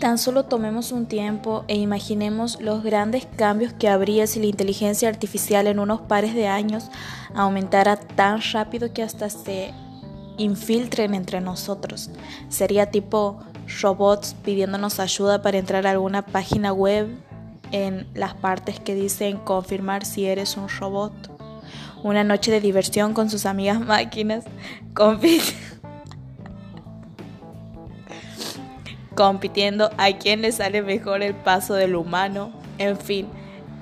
Tan solo tomemos un tiempo e imaginemos los grandes cambios que habría si la inteligencia artificial en unos pares de años aumentara tan rápido que hasta se infiltren entre nosotros. Sería tipo robots pidiéndonos ayuda para entrar a alguna página web en las partes que dicen confirmar si eres un robot. Una noche de diversión con sus amigas máquinas. Compitiendo a quién le sale mejor el paso del humano. En fin,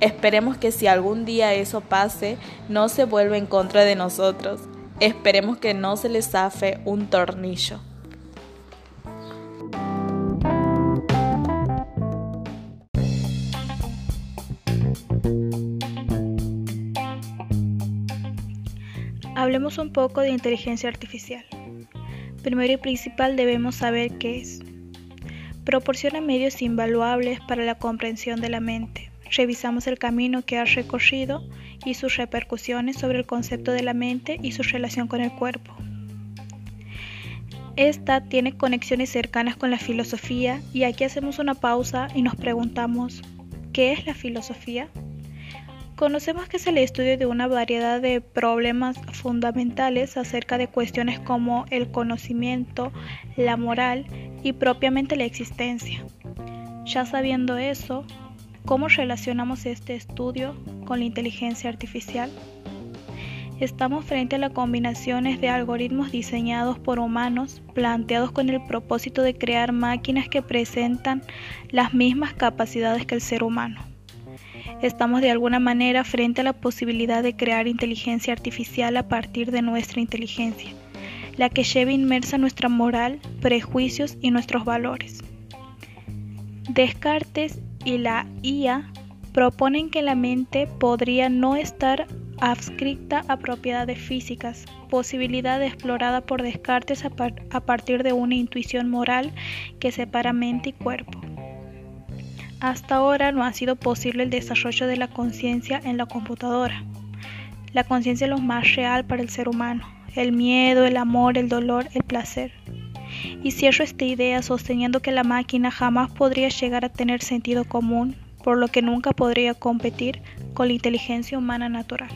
esperemos que si algún día eso pase, no se vuelva en contra de nosotros. Esperemos que no se le zafe un tornillo. Hablemos un poco de inteligencia artificial. Primero y principal debemos saber qué es. Proporciona medios invaluables para la comprensión de la mente. Revisamos el camino que ha recorrido y sus repercusiones sobre el concepto de la mente y su relación con el cuerpo. Esta tiene conexiones cercanas con la filosofía y aquí hacemos una pausa y nos preguntamos, ¿qué es la filosofía? Conocemos que es el estudio de una variedad de problemas fundamentales acerca de cuestiones como el conocimiento, la moral y propiamente la existencia. Ya sabiendo eso, ¿cómo relacionamos este estudio con la inteligencia artificial? Estamos frente a las combinaciones de algoritmos diseñados por humanos, planteados con el propósito de crear máquinas que presentan las mismas capacidades que el ser humano. Estamos de alguna manera frente a la posibilidad de crear inteligencia artificial a partir de nuestra inteligencia la que lleva inmersa nuestra moral, prejuicios y nuestros valores. Descartes y la IA proponen que la mente podría no estar adscrita a propiedades físicas, posibilidad explorada por Descartes a, a, partir de una intuición moral que separa mente y cuerpo. Hasta ahora no ha sido posible el desarrollo de la conciencia en la computadora. La conciencia es lo más real para el ser humano, el miedo, el amor, el dolor, el placer. Y cierro esta idea sosteniendo que la máquina jamás podría llegar a tener sentido común, por lo que nunca podría competir con la inteligencia humana natural.